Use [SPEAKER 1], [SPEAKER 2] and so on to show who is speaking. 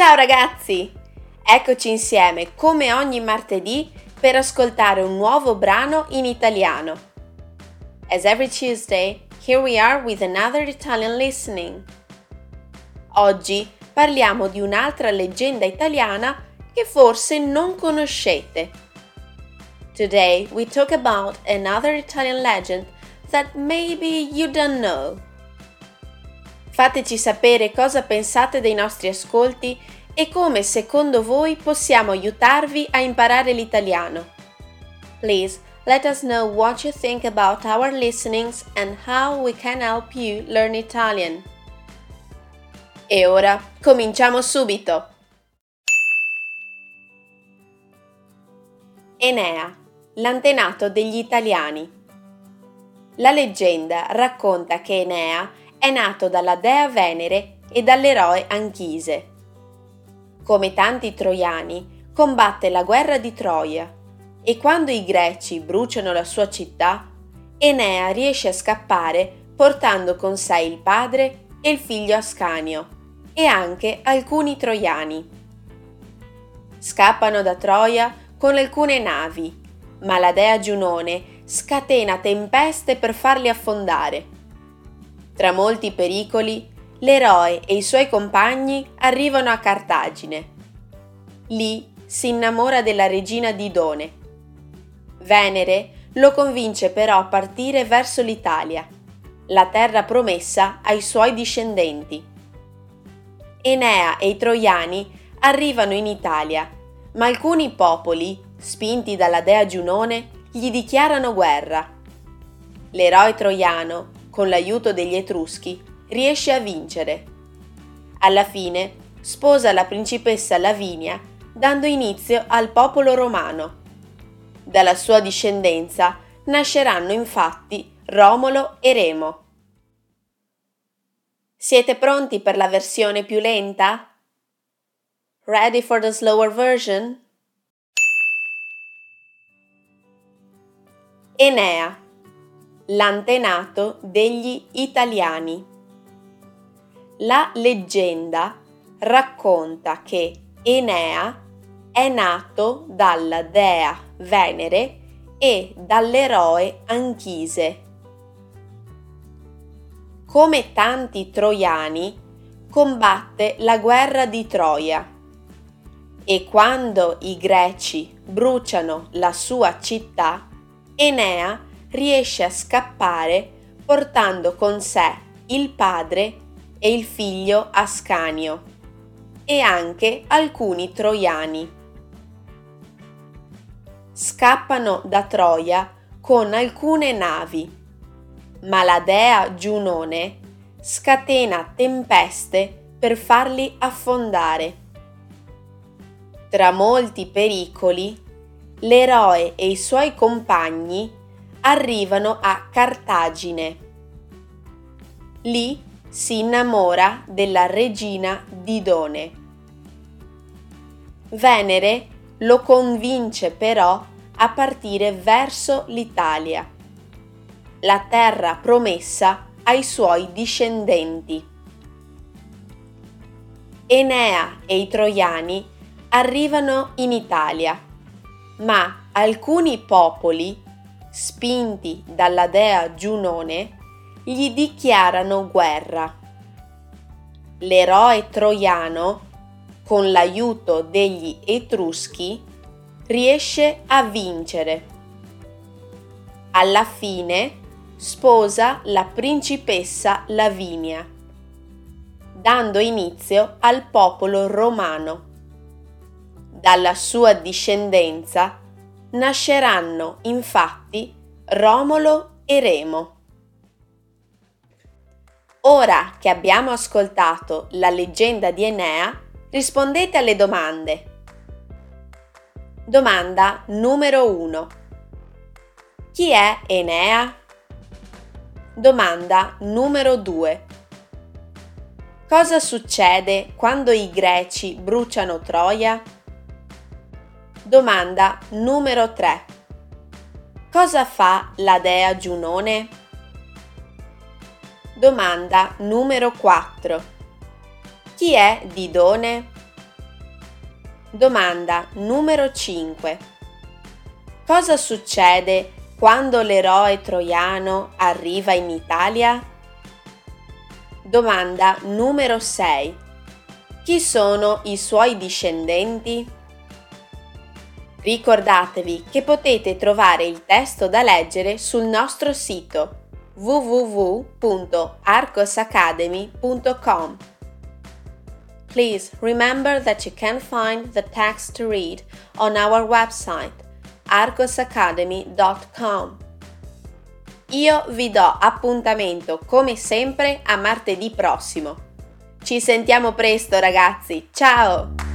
[SPEAKER 1] Ciao ragazzi! Eccoci insieme come ogni martedì per ascoltare un nuovo brano in italiano. As every Tuesday, here we are with another Italian listening. Oggi parliamo di un'altra leggenda italiana che forse non conoscete. Today we talk about another Italian legend that maybe you don't know. Fateci sapere cosa pensate dei nostri ascolti e come secondo voi possiamo aiutarvi a imparare l'italiano. Please let us know what you think about our listenings and how we can help you learn Italian. E ora cominciamo subito! Enea, l'antenato degli italiani. La leggenda racconta che Enea è nato dalla dea Venere e dall'eroe Anchise. Come tanti troiani, combatte la guerra di Troia e quando i greci bruciano la sua città, Enea riesce a scappare portando con sé il padre e il figlio Ascanio e anche alcuni troiani. Scappano da Troia con alcune navi, ma la dea Giunone scatena tempeste per farli affondare tra molti pericoli, l'eroe e i suoi compagni arrivano a Cartagine. Lì si innamora della regina Didone. Venere lo convince però a partire verso l'Italia, la terra promessa ai suoi discendenti. Enea e i troiani arrivano in Italia, ma alcuni popoli, spinti dalla dea Giunone, gli dichiarano guerra. L'eroe troiano con l'aiuto degli Etruschi, riesce a vincere. Alla fine sposa la principessa Lavinia, dando inizio al popolo romano. Dalla sua discendenza nasceranno infatti Romolo e Remo. Siete pronti per la versione più lenta? Ready for the slower version? Enea l'antenato degli italiani. La leggenda racconta che Enea è nato dalla dea Venere e dall'eroe Anchise. Come tanti troiani, combatte la guerra di Troia e quando i greci bruciano la sua città, Enea riesce a scappare portando con sé il padre e il figlio Ascanio e anche alcuni troiani. Scappano da Troia con alcune navi, ma la dea Giunone scatena tempeste per farli affondare. Tra molti pericoli, l'eroe e i suoi compagni arrivano a Cartagine. Lì si innamora della regina Didone. Venere lo convince però a partire verso l'Italia, la terra promessa ai suoi discendenti. Enea e i troiani arrivano in Italia, ma alcuni popoli spinti dalla dea Giunone, gli dichiarano guerra. L'eroe troiano, con l'aiuto degli Etruschi, riesce a vincere. Alla fine sposa la principessa Lavinia, dando inizio al popolo romano. Dalla sua discendenza nasceranno infatti Romolo e Remo. Ora che abbiamo ascoltato la leggenda di Enea, rispondete alle domande. Domanda numero 1. Chi è Enea? Domanda numero 2. Cosa succede quando i greci bruciano Troia? Domanda numero 3. Cosa fa la dea Giunone? Domanda numero 4. Chi è Didone? Domanda numero 5. Cosa succede quando l'eroe troiano arriva in Italia? Domanda numero 6. Chi sono i suoi discendenti? Ricordatevi che potete trovare il testo da leggere sul nostro sito www.arcosacademy.com. Please remember that you can find the text to read on our website arcosacademy.com. Io vi do appuntamento come sempre a martedì prossimo. Ci sentiamo presto ragazzi, ciao!